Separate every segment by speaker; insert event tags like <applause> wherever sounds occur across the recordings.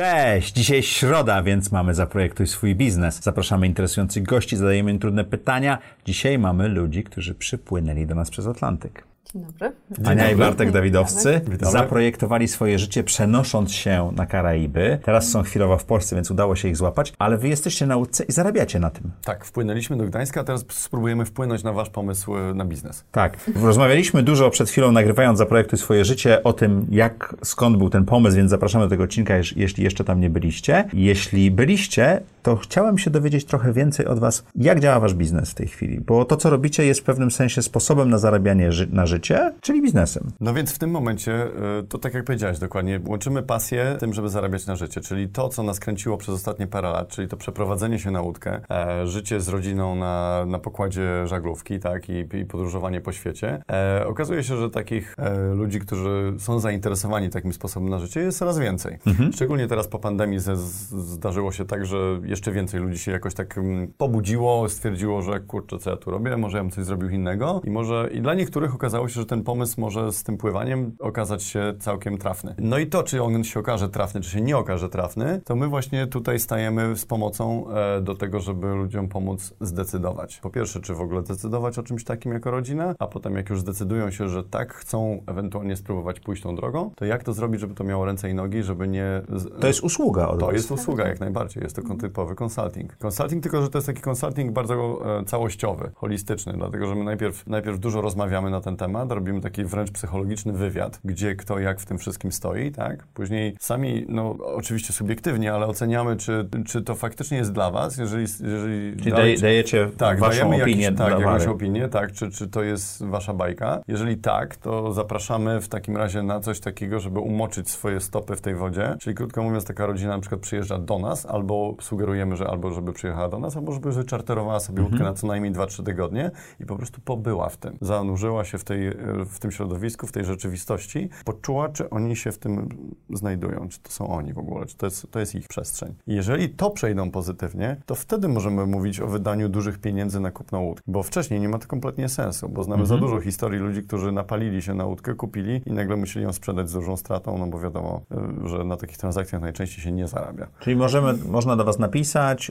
Speaker 1: Cześć! Dzisiaj środa, więc mamy Zaprojektuj swój biznes. Zapraszamy interesujących gości, zadajemy im trudne pytania. Dzisiaj mamy ludzi, którzy przypłynęli do nas przez Atlantyk.
Speaker 2: Dzień dobry.
Speaker 1: Ania i Bartek Dawidowcy
Speaker 3: Witamy.
Speaker 1: zaprojektowali swoje życie przenosząc się na Karaiby. Teraz są chwilowo w Polsce, więc udało się ich złapać, ale wy jesteście na nauce i zarabiacie na tym.
Speaker 3: Tak, wpłynęliśmy do Gdańska, a teraz spróbujemy wpłynąć na wasz pomysł e, na biznes.
Speaker 1: Tak. Rozmawialiśmy dużo przed chwilą, nagrywając Zaprojektuj swoje życie, o tym, jak, skąd był ten pomysł, więc zapraszamy do tego odcinka, jeśli jeszcze tam nie byliście. Jeśli byliście, to chciałem się dowiedzieć trochę więcej od was, jak działa wasz biznes w tej chwili, bo to, co robicie, jest w pewnym sensie sposobem na zarabianie ży- na życie, czyli biznesem.
Speaker 3: No więc w tym momencie, e, to tak jak powiedziałeś dokładnie, łączymy pasję tym, żeby zarabiać na życie, czyli to, co nas kręciło przez ostatnie parę lat, czyli to przeprowadzenie się na łódkę, e, życie z rodziną na, na pokładzie żaglówki, tak, i, i podróżowanie po świecie. E, okazuje się, że takich e, ludzi, którzy są zainteresowani takim sposobem na życie jest coraz więcej. Szczególnie teraz po pandemii z, zdarzyło się tak, że jeszcze więcej ludzi się jakoś tak mm, pobudziło, stwierdziło, że kurczę, co ja tu robię, może ja bym coś zrobił innego i może i dla niektórych okazało się, że ten pomysł może z tym pływaniem okazać się całkiem trafny. No i to, czy on się okaże trafny, czy się nie okaże trafny, to my właśnie tutaj stajemy z pomocą e, do tego, żeby ludziom pomóc zdecydować. Po pierwsze, czy w ogóle decydować o czymś takim jako rodzina, a potem jak już zdecydują się, że tak chcą ewentualnie spróbować pójść tą drogą, to jak to zrobić, żeby to miało ręce i nogi, żeby nie...
Speaker 1: To jest usługa od
Speaker 3: to jest usługa jak najbardziej, jest to kon- typowy consulting. Consulting tylko, że to jest taki consulting bardzo e, całościowy, holistyczny, dlatego że my najpierw, najpierw dużo rozmawiamy na ten temat, robimy taki wręcz psychologiczny wywiad, gdzie kto jak w tym wszystkim stoi, tak? Później sami, no oczywiście subiektywnie, ale oceniamy, czy, czy to faktycznie jest dla Was, jeżeli... jeżeli
Speaker 1: Czyli dajecie
Speaker 3: tak,
Speaker 1: waszą opinię
Speaker 3: jakiś, tak, jakąś opinię, tak, czy, czy to jest wasza bajka. Jeżeli tak, to zapraszamy w takim razie na coś takiego, żeby umoczyć swoje stopy w tej wodzie. Czyli krótko mówiąc, taka rodzina na przykład przyjeżdża do nas, albo sugerujemy, że albo żeby przyjechała do nas, albo żeby wyczarterowała sobie łódkę
Speaker 1: Mhm.
Speaker 3: na co najmniej 2-3 tygodnie i po prostu pobyła w tym. Zanurzyła się w, tej, e, w tym środowisku, w tej rzeczywistości, poczuła, czy oni się w tym znajdują, czy to są oni w ogóle, czy to jest, to jest ich przestrzeń. I jeżeli to przejdą pozytywnie, to wtedy możemy mówić o wydaniu dużych pieniędzy na kupno łódki, bo wcześniej nie ma to kompletnie sensu, bo znamy za dużo historii ludzi, którzy napalili się na łódkę, kupili i nagle musieli ją sprzedać z dużą stratą, no bo wiadomo, y, że na takich transakcjach najczęściej się nie zarabia.
Speaker 1: Czyli możemy, można do Was napisać,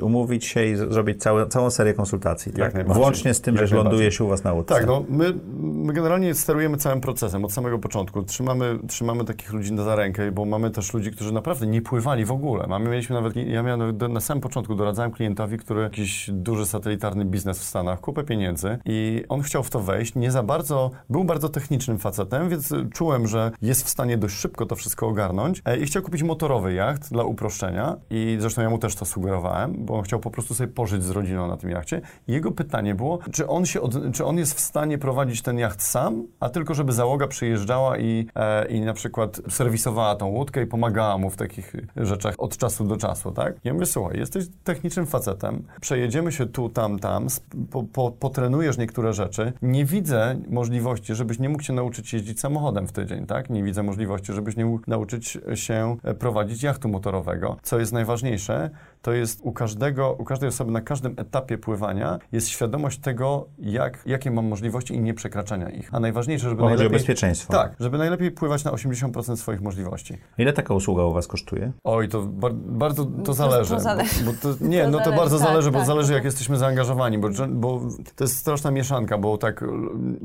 Speaker 1: umówić się i zrobić całe, całą serię konsultacji, tak? Włącznie z tym,
Speaker 3: Jak
Speaker 1: że ląduje się u Was na łódce.
Speaker 3: Tak, no my, my generalnie sterujemy całym procesem od samego początku. Trzymamy, trzymamy takich ludzi za rękę, bo mamy też ludzi, którzy naprawdę nie pływali w ogóle. Mamy, mieliśmy nawet, ja miałem nawet na samym początku, doradzałem klientowi, który jakiś duży satelitarny biznes w Stanach, kupę pieniędzy i on chciał w to wejść, nie za bardzo, był bardzo technicznym facetem, więc czułem, że jest w stanie dość szybko to wszystko ogarnąć e, i chciał kupić motorowy jacht dla uproszczenia i zresztą ja mu też to sugerowałem, bo on chciał po prostu sobie pożyć z rodziną na tym jachcie jego pytanie było, czy on, się od, czy on jest w stanie prowadzić ten jacht sam, a tylko żeby załoga przyjeżdżała i, e, i na przykład serwisowała tą łódkę i pomagała mu w takich rzeczach od czasu do czasu, tak? Ja mówię, słuchaj, jesteś technicznym facetem, przejedziemy się tu, tam, tam, po, po, potrenujesz niektóre rzeczy. Nie widzę możliwości, żebyś nie mógł się nauczyć jeździć samochodem w tydzień, tak? Nie widzę możliwości, żebyś nie mógł nauczyć się prowadzić jachtu motorowego. Co jest najważniejsze, to jest u każdego, u każdej osoby na każdym etapie pływania jest świadomość tego, jak, jakie mam możliwości i nie przekraczania ich. A najważniejsze, żeby
Speaker 1: Bo chodzi o
Speaker 3: najlepiej...
Speaker 1: bezpieczeństwo.
Speaker 3: Tak, żeby najlepiej pływać na 80% swoich możliwości.
Speaker 1: Ile taka usługa u Was kosztuje?
Speaker 3: Oj, to bar bardzo to
Speaker 2: To-
Speaker 3: zależy.
Speaker 2: to zależy.
Speaker 3: Bo, bo to, <laughs> nie,
Speaker 2: To
Speaker 3: no to
Speaker 2: zależy,
Speaker 3: bardzo
Speaker 2: tak,
Speaker 3: zależy, bo
Speaker 2: tak.
Speaker 3: zależy jak jesteśmy zaangażowani, bo, bo to jest straszna mieszanka, bo tak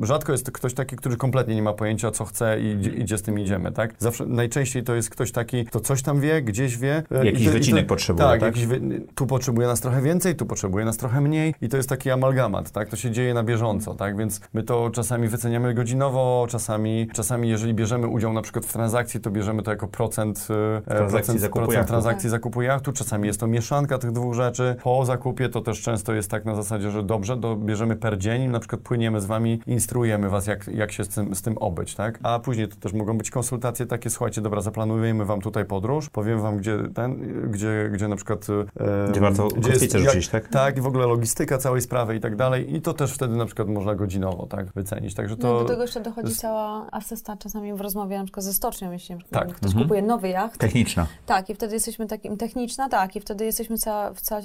Speaker 3: rzadko jest ktoś taki, który kompletnie nie ma pojęcia, co chce i idzie, idzie z tym idziemy, tak? Zawsze, najczęściej to jest ktoś taki, kto coś tam wie, gdzieś wie. e,
Speaker 1: Jakiś
Speaker 3: i to- i
Speaker 1: wycinek
Speaker 3: to,
Speaker 1: potrzebuje,
Speaker 3: Tak,
Speaker 1: tak?
Speaker 3: Jakiś wy, tu potrzebuje nas trochę więcej, tu potrzebuje nas trochę mniej i to jest taki amalgamat, tak? To się dzieje na bieżąco, tak? Więc my to czasami wyceniamy godzinowo, czasami, czasami jeżeli bierzemy udział na przykład w transakcji, to bierzemy to jako procent, e,
Speaker 1: Transakcji
Speaker 3: procent,
Speaker 1: zakupu
Speaker 3: procent
Speaker 1: jachtu.
Speaker 3: transakcji zakupu jachtu. Czasami jest to mieszanka tych dwóch rzeczy. Po zakupie to też często jest tak na zasadzie, że dobrze, to bierzemy per dzień, na przykład płyniemy z wami, instruujemy was, jak, jak się z tym, z tym obyć, tak? A później to też mogą być konsultacje takie, słuchajcie, dobra, zaplanujemy wam tutaj podróż, powiem wam, gdzie ten, gdzie, gdzie na przykład e,
Speaker 1: Gdzie warto
Speaker 3: gdzie jest-
Speaker 1: rzucić, tak?
Speaker 3: Tak, i w ogóle logistyka całej sprawy i tak dalej. I to też wtedy na przykład można godzinowo tak wycenić. Także
Speaker 2: No,
Speaker 3: to...
Speaker 2: do tego jeszcze dochodzi
Speaker 3: jest-
Speaker 2: cała asysta czasami w rozmowie na przykład ze stocznią, jeśli na przykład
Speaker 3: Tak.
Speaker 2: ktoś
Speaker 1: Mhm.
Speaker 2: kupuje nowy jacht.
Speaker 1: Techniczna.
Speaker 2: Tak, i wtedy jesteśmy takim, techniczna, tak, i wtedy jesteśmy ca, w, ca,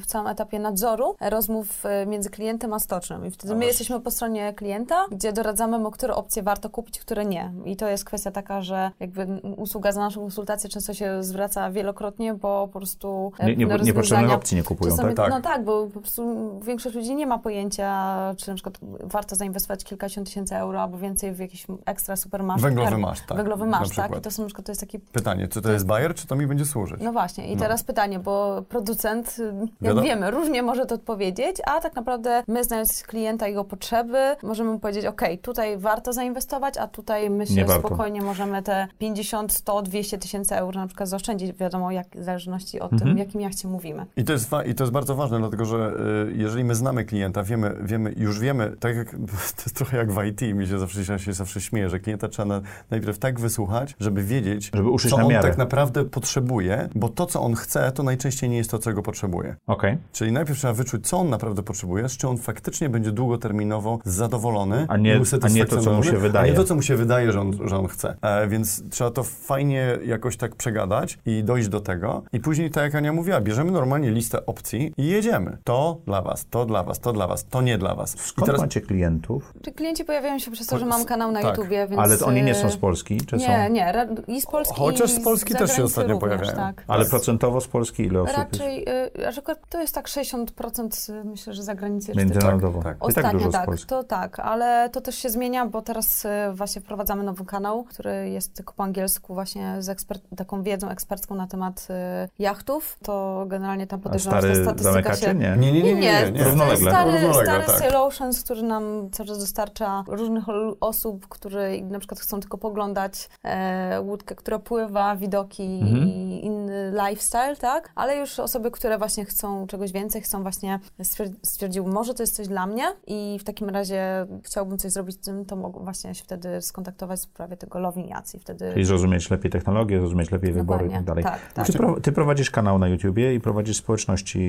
Speaker 2: w całym etapie nadzoru rozmów e, między klientem a stocznią. I wtedy my jesteśmy po stronie klienta, gdzie doradzamy mu, które opcje warto kupić, które nie. I to jest kwestia taka, że jakby usługa za naszą konsultację często się zwraca wielokrotnie, bo po prostu e,
Speaker 1: Nie, niepotrzebnych
Speaker 2: rozwiązania-
Speaker 1: opcji nie kupują,
Speaker 2: Czasami,
Speaker 1: tak?
Speaker 2: No tak, bo po prostu większość ludzi nie ma pojęcia, czy na przykład warto zainwestować kilkadziesiąt tysięcy euro albo więcej w jakiś ekstra supermarket.
Speaker 3: Węglowy maszt, tak.
Speaker 2: Węglowy
Speaker 3: na
Speaker 2: maszt, tak?
Speaker 3: przykład.
Speaker 2: I to są na przykład to jest taki
Speaker 3: Pytanie, czy to jest bajer, czy to mi będzie służyć?
Speaker 2: no właśnie, i
Speaker 3: No.
Speaker 2: teraz pytanie, bo producent, y, jak
Speaker 3: Wiadomo-
Speaker 2: wiemy, różnie może to odpowiedzieć, a tak naprawdę my znając klienta, jego potrzeby, możemy mu powiedzieć, ok, tutaj warto zainwestować, a tutaj my się spokojnie możemy te 50, 100, 200 tysięcy euro na przykład zaoszczędzić, wiadomo, jak, w zależności od
Speaker 1: Mhm.
Speaker 2: tym, jakim jachcie mówimy.
Speaker 3: I to, jest I to jest bardzo ważne, dlatego że y, jeżeli my znamy klienta, wiemy, wiemy, już wiemy, tak jak, <laughs> to jest trochę jak w IT, mi się zawsze, ja się zawsze śmieję, że klienta trzeba na, najpierw tak wysłuchać, żeby wiedzieć,
Speaker 1: Żeby uszyć
Speaker 3: co
Speaker 1: na
Speaker 3: on
Speaker 1: miarę.
Speaker 3: tak naprawdę potrzebuje, bo to, co on chce, to najczęściej nie jest to, czego potrzebuje.
Speaker 1: Okej.
Speaker 3: Czyli najpierw trzeba wyczuć, co on naprawdę potrzebuje, z czym on faktycznie będzie długoterminowo zadowolony
Speaker 1: A nie- a nie to, co mu się wydaje.
Speaker 3: A nie to, co mu się wydaje, że on, że on chce. E, więc trzeba to fajnie jakoś tak przegadać i dojść do tego. I później, tak jak Ania mówiła, bierzemy normalnie listę opcji i jedziemy. To dla was, to dla was, to dla was, to nie dla was. I
Speaker 1: Skąd macie klientów?
Speaker 2: Czy klienci pojawiają się przez to, że mam kanał na
Speaker 3: Tak,
Speaker 2: YouTubie, więc...
Speaker 1: Ale to oni nie
Speaker 2: y,
Speaker 1: są z Polski, czy
Speaker 2: Nie,
Speaker 1: są?
Speaker 2: nie, ra- i z Polski,
Speaker 3: Chociaż z Polski
Speaker 2: z
Speaker 3: też się
Speaker 2: zagranicy
Speaker 3: ostatnio
Speaker 2: również,
Speaker 3: pojawiają.
Speaker 2: Tak.
Speaker 1: Ale procentowo z Polski ile osób jest?
Speaker 2: Raczej, y, akurat to jest tak 60% y, myślę, że za granicą. reszty
Speaker 1: Międzynarodowo.
Speaker 3: Tak,
Speaker 1: I tak
Speaker 2: Ostatnio
Speaker 1: z
Speaker 2: tak,
Speaker 1: Polski.
Speaker 2: to tak, ale to też się zmienia, bo teraz y, właśnie wprowadzamy nowy kanał, który jest tylko po angielsku właśnie z ekspert, taką wiedzą ekspercką na temat y, jachtów. To generalnie tam podejrzewam, że
Speaker 1: stary
Speaker 2: ta statystyka
Speaker 1: zamykacie?
Speaker 2: się...
Speaker 1: Nie.
Speaker 3: Nie, nie, nie, nie, nie. nie.
Speaker 1: Równolegle.
Speaker 2: Stary,
Speaker 3: Równolegle,
Speaker 2: stary
Speaker 3: tak.
Speaker 2: Sail Oceans, który nam cały czas dostarcza różnych osób, które na przykład chcą tylko poglądać e, łódkę, która pływa, widoki
Speaker 1: Mhm.
Speaker 2: i inny lifestyle, tak? Ale już osoby, które właśnie chcą czegoś więcej, chcą właśnie stwier- stwierdził, może to jest coś dla mnie i w takim razie chciałbym coś zrobić z tym, to mogą właśnie się wtedy skontaktować w sprawie tego lowiniacji. Wtedy
Speaker 1: Czyli zrozumieć lepiej technologię, zrozumieć lepiej wybory i tak dalej.
Speaker 2: Tak, tak.
Speaker 1: Ty, pro, ty prowadzisz kanał na YouTubie i prowadzisz społeczności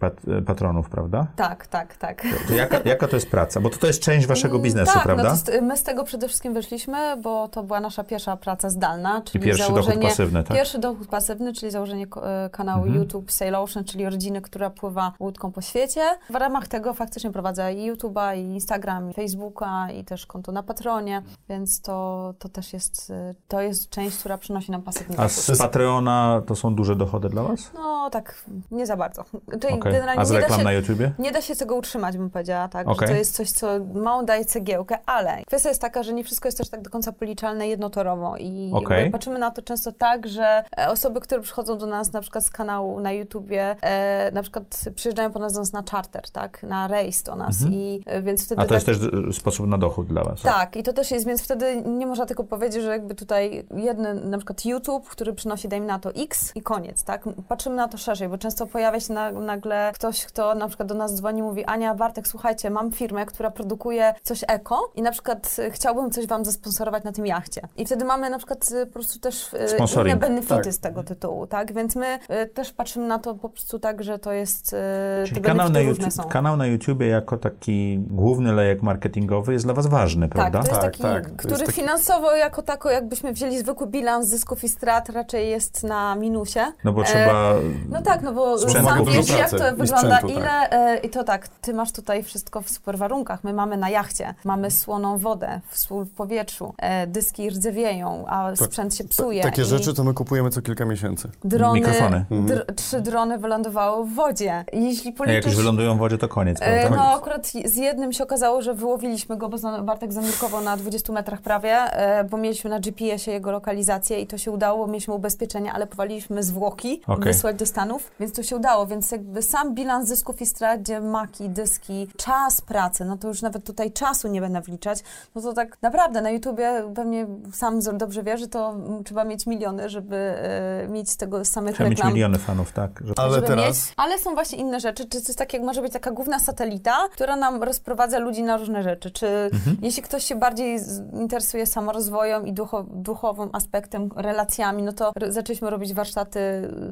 Speaker 1: pat, patronów, prawda?
Speaker 2: Tak, tak, tak.
Speaker 1: To jaka, jaka to jest praca? Bo to, to jest część waszego
Speaker 2: Mm,
Speaker 1: biznesu,
Speaker 2: tak,
Speaker 1: prawda?
Speaker 2: No to my z tego przede wszystkim wyszliśmy, bo to była nasza pierwsza praca zdalna, czyli
Speaker 1: pierwszy dochód
Speaker 2: założenie,
Speaker 1: pasywny, tak?
Speaker 2: Pierwszy dochód pasywny, czyli założenie e, kanału
Speaker 1: Mhm.
Speaker 2: YouTube Sail Ocean, czyli rodziny, która pływa łódką po świecie. W ramach tego faktycznie prowadzę i YouTube'a, i Instagram, i Facebooka, i też konto na Patronie, więc to, to też jest, e, to jest część, która przynosi nam pasywny
Speaker 1: A z Patreona to są duże dochody dla was?
Speaker 2: No tak, nie za bardzo. Czyli
Speaker 1: Okej.
Speaker 2: generalnie
Speaker 1: A z
Speaker 2: nie da
Speaker 1: reklam
Speaker 2: się,
Speaker 1: na YouTubie?
Speaker 2: nie da się tego utrzymać, bym powiedziała, tak? Że to jest coś, co mało daje cegiełkę, ale kwestia jest taka, że nie wszystko jest też tak do końca policzalne jednotorowo i jakby patrzymy na to często tak, że e, osoby, które przychodzą do nas na przykład z kanału na YouTubie, e, na przykład przyjeżdżają po nas na charter, tak? Na rejs do nas i e, więc wtedy
Speaker 1: Mhm. A to jest
Speaker 2: tak,
Speaker 1: też e, sposób na dochód dla was?
Speaker 2: tak, i to też jest, więc wtedy nie można tylko powiedzieć, że jakby tutaj jeden, na przykład YouTube, który przynosi, dajmy na to X i koniec, tak? Patrzymy na to szerzej, bo często pojawia się na, nagle ktoś, kto na przykład do nas dzwoni mówi, Ania, Bartek, słuchajcie, mam firmę, która produkuje coś eko i na przykład y, chciałbym coś wam zasponsorować na tym jachcie. I wtedy mamy na przykład y, po prostu też
Speaker 1: Sponsoring.
Speaker 2: inne benefity
Speaker 3: Tak.
Speaker 2: z tego tytułu, tak? Więc my y, też patrzymy na to po prostu tak, że to jest, y,
Speaker 1: Czyli kanał na, YouTube,
Speaker 2: są.
Speaker 1: kanał na YouTubie jako taki główny lejek marketingowy jest dla was ważny, prawda?
Speaker 2: Tak, to jest
Speaker 3: Tak,
Speaker 2: taki,
Speaker 3: tak. To
Speaker 2: który
Speaker 3: jest taki-
Speaker 2: finansowo jako tako, jakbyśmy wzięli zwykły bilans zysków i strat, raczej jest na minusie.
Speaker 1: No bo
Speaker 2: E,
Speaker 1: trzeba...
Speaker 2: No tak, no bo sam wiesz, jak to wygląda,
Speaker 3: sprzętu,
Speaker 2: ile... E, I to tak, ty masz tutaj wszystko w super warunkach. My mamy na jachcie, mamy słoną wodę w, sól w powietrzu, e, dyski rdzewieją, a sprzęt się psuje.
Speaker 3: Takie
Speaker 2: i
Speaker 3: rzeczy to my kupujemy co kilka miesięcy.
Speaker 2: Drony,
Speaker 1: Mikrofony.
Speaker 2: Dr, trzy drony wylądowały w wodzie. Jeśli
Speaker 1: A jak
Speaker 2: policzysz...
Speaker 1: już wylądują w wodzie, to koniec,
Speaker 2: E,
Speaker 1: prawda?
Speaker 2: No akurat z jednym się okazało, że wyłowiliśmy go, bo Bartek zanurkował na 20 metrach prawie, e, bo mieliśmy na GPS-ie jego lokalizację i to się udało, mieliśmy ubezpieczenia, ale powaliliśmy zwłoki
Speaker 1: Okej.
Speaker 2: wysłać do Stanów, więc to się udało, więc jakby sam bilans zysków i strat, gdzie maki, dyski, czas pracy, no to już nawet tutaj czasu nie będę wliczać, no to tak naprawdę na YouTubie pewnie sam dobrze wie, że to trzeba mieć miliony, żeby e, mieć z tego samych
Speaker 1: Trzeba mieć
Speaker 2: reklam.
Speaker 1: miliony fanów, tak? Że...
Speaker 3: Ale
Speaker 2: żeby
Speaker 3: teraz...
Speaker 2: Mieć, ale są właśnie inne rzeczy. Czy coś takiego jak może być taka główna satelita, która nam rozprowadza ludzi na różne rzeczy. Czy
Speaker 1: Mhm.
Speaker 2: jeśli ktoś się bardziej interesuje samorozwojem i ducho, duchowym aspektem, relacjami, no to zaczęliśmy robić warsztaty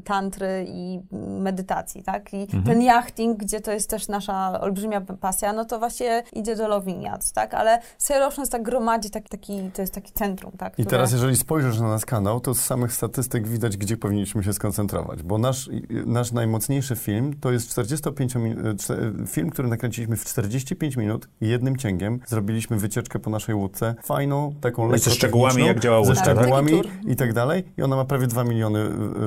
Speaker 2: tantry i medytacji, tak? I
Speaker 1: Mhm.
Speaker 2: ten yachting, gdzie to jest też nasza olbrzymia pasja, no to właśnie idzie do Loving Yachts, tak? Ale Sail Oceans tak gromadzi taki, taki, to jest taki centrum, tak?
Speaker 3: I
Speaker 2: które-
Speaker 3: teraz, jeżeli spojrzysz na nasz kanał, to z samych statystyk widać, gdzie powinniśmy się skoncentrować. Bo nasz, nasz najmocniejszy film to jest 45 min- czte- film, który nakręciliśmy w 45 minut jednym cięgiem. Zrobiliśmy wycieczkę po naszej łódce. Fajną, taką
Speaker 1: Ze
Speaker 3: lekko
Speaker 1: szczegółami,
Speaker 3: techniczną,
Speaker 1: jak działa
Speaker 3: Ze
Speaker 1: łódka, tak?
Speaker 3: szczegółami i tak dalej. I ona ma prawie 2 miliony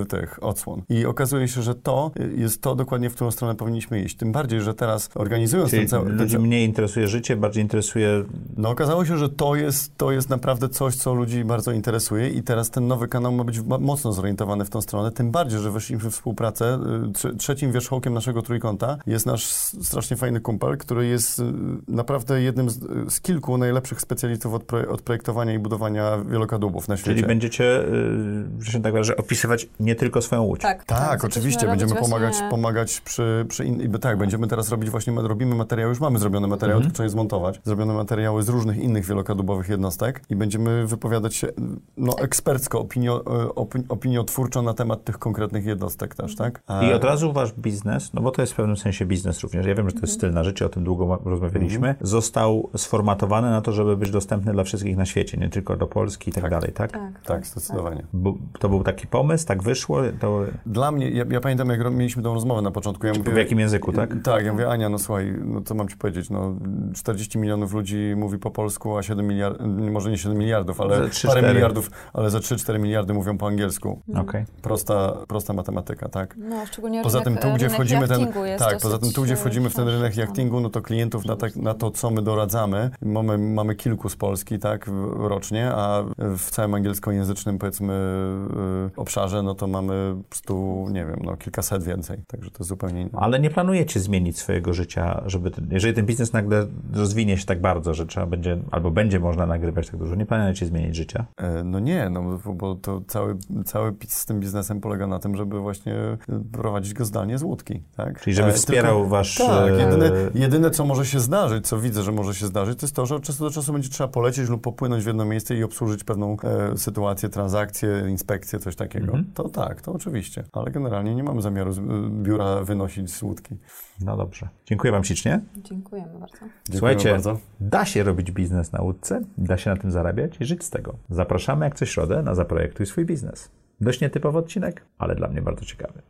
Speaker 3: y, tych odsłon. I okazuje się, że to jest to dokładnie, w którą stronę powinniśmy iść. Tym bardziej, że teraz organizując
Speaker 1: Czyli
Speaker 3: ten cały...
Speaker 1: ludzi mniej interesuje życie, bardziej interesuje...
Speaker 3: no okazało się, że to jest, to jest naprawdę coś, co ludzi bardzo interesuje i teraz ten nowy kanał ma być mocno zorientowany w tą stronę, tym bardziej, że weszliśmy w współpracę. Y, trze- Trzecim wierzchołkiem naszego trójkąta jest nasz strasznie fajny kumpel, który jest y, naprawdę jednym z, z kilku najlepszych specjalistów od, proje- od projektowania i budowania wielokadłubów na świecie.
Speaker 1: Czyli będziecie, yy, że się tak wyrażę, opisywać nie tylko swoją łódź.
Speaker 2: Tak,
Speaker 3: Tak,
Speaker 2: zaczęliśmy
Speaker 3: oczywiście. Będziemy
Speaker 2: właśnie-
Speaker 3: pomagać, pomagać przy, przy in... tak, będziemy teraz robić właśnie, robimy materiały, już mamy zrobione materiały,
Speaker 1: Mhm.
Speaker 3: tylko trzeba je zmontować. Zrobione materiały z różnych innych wielokadłubowych jednostek i będziemy wypowiadać się no, ekspercko, opinio, e, opi, opiniotwórczo na temat tych konkretnych jednostek też, tak? A-
Speaker 1: I od razu wasz biznes, no bo to jest w pewnym sensie biznes również, ja wiem, że to jest styl na życie, o tym długo ma- rozmawialiśmy, został sformatowany na to, żeby być dostępny dla wszystkich na świecie, nie tylko do Polski i tak,
Speaker 3: Tak.
Speaker 1: dalej, tak?
Speaker 2: Tak,
Speaker 3: Tak, zdecydowanie.
Speaker 1: Bu- To był taki pomysł, tak wyszło, to
Speaker 3: Dla mnie, ja, ja pamiętam, jak mieliśmy tą rozmowę na początku. Ja mówię,
Speaker 1: w jakim języku, tak?
Speaker 3: Tak, ja mówię, Ania, no słuchaj, no co mam ci powiedzieć, no 40 milionów ludzi mówi po polsku, a 7 miliardów, może nie 7 miliardów, ale
Speaker 1: Ze trzy,
Speaker 3: parę
Speaker 1: cztery.
Speaker 3: miliardów, ale za 3-4 miliardy mówią po angielsku.
Speaker 1: Okej.
Speaker 3: Prosta, prosta matematyka, tak?
Speaker 2: No, szczególnie
Speaker 3: Poza
Speaker 2: rynek,
Speaker 3: tym tu, gdzie wchodzimy ten, tak, poza tym tu, gdzie
Speaker 2: dosyć,
Speaker 3: wchodzimy w ten
Speaker 2: e,
Speaker 3: rynek
Speaker 2: no.
Speaker 3: jachtingu, no to klientów na, tak, na to, co my doradzamy, mamy, mamy kilku z Polski, tak, rocznie, a w całym angielskojęzycznym, powiedzmy, y, obszarze, no to mamy po prostu, nie wiem, no kilkaset więcej, także to zupełnie inne.
Speaker 1: Ale nie planujecie zmienić swojego życia, żeby, ten, jeżeli ten biznes nagle rozwinie się tak bardzo, że trzeba będzie, albo będzie można nagrywać tak dużo, nie planujecie zmienić życia?
Speaker 3: E, No nie, no bo- to cały, cały z tym biznesem polega na tym, żeby właśnie e, prowadzić go zdalnie z łódki, tak?
Speaker 1: Czyli żeby
Speaker 3: E,
Speaker 1: wspierał
Speaker 3: tylko-
Speaker 1: wasz...
Speaker 3: Tak,
Speaker 1: e,
Speaker 3: jedyne, jedyne co może się zdarzyć, co widzę, że może się zdarzyć, to jest to, że od czasu do czasu będzie trzeba polecieć lub popłynąć w jedno miejsce i obsłużyć pewną e, sytuację, transakcję, inspekcję, coś takiego.
Speaker 1: Mhm.
Speaker 3: To tak, to oczywiście, ale generalnie nie mamy zamiaru z, biura wynosić z łódki.
Speaker 1: No dobrze. Dziękuję wam ślicznie.
Speaker 2: Dziękujemy bardzo.
Speaker 3: Dziękujemy
Speaker 1: Słuchajcie,
Speaker 3: bardzo.
Speaker 1: da się robić biznes na łódce, da się na tym zarabiać i żyć z tego. Zapraszamy jak co środę na Zaprojektuj swój biznes. Dość nietypowy odcinek, ale dla mnie bardzo ciekawy.